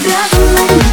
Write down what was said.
traveling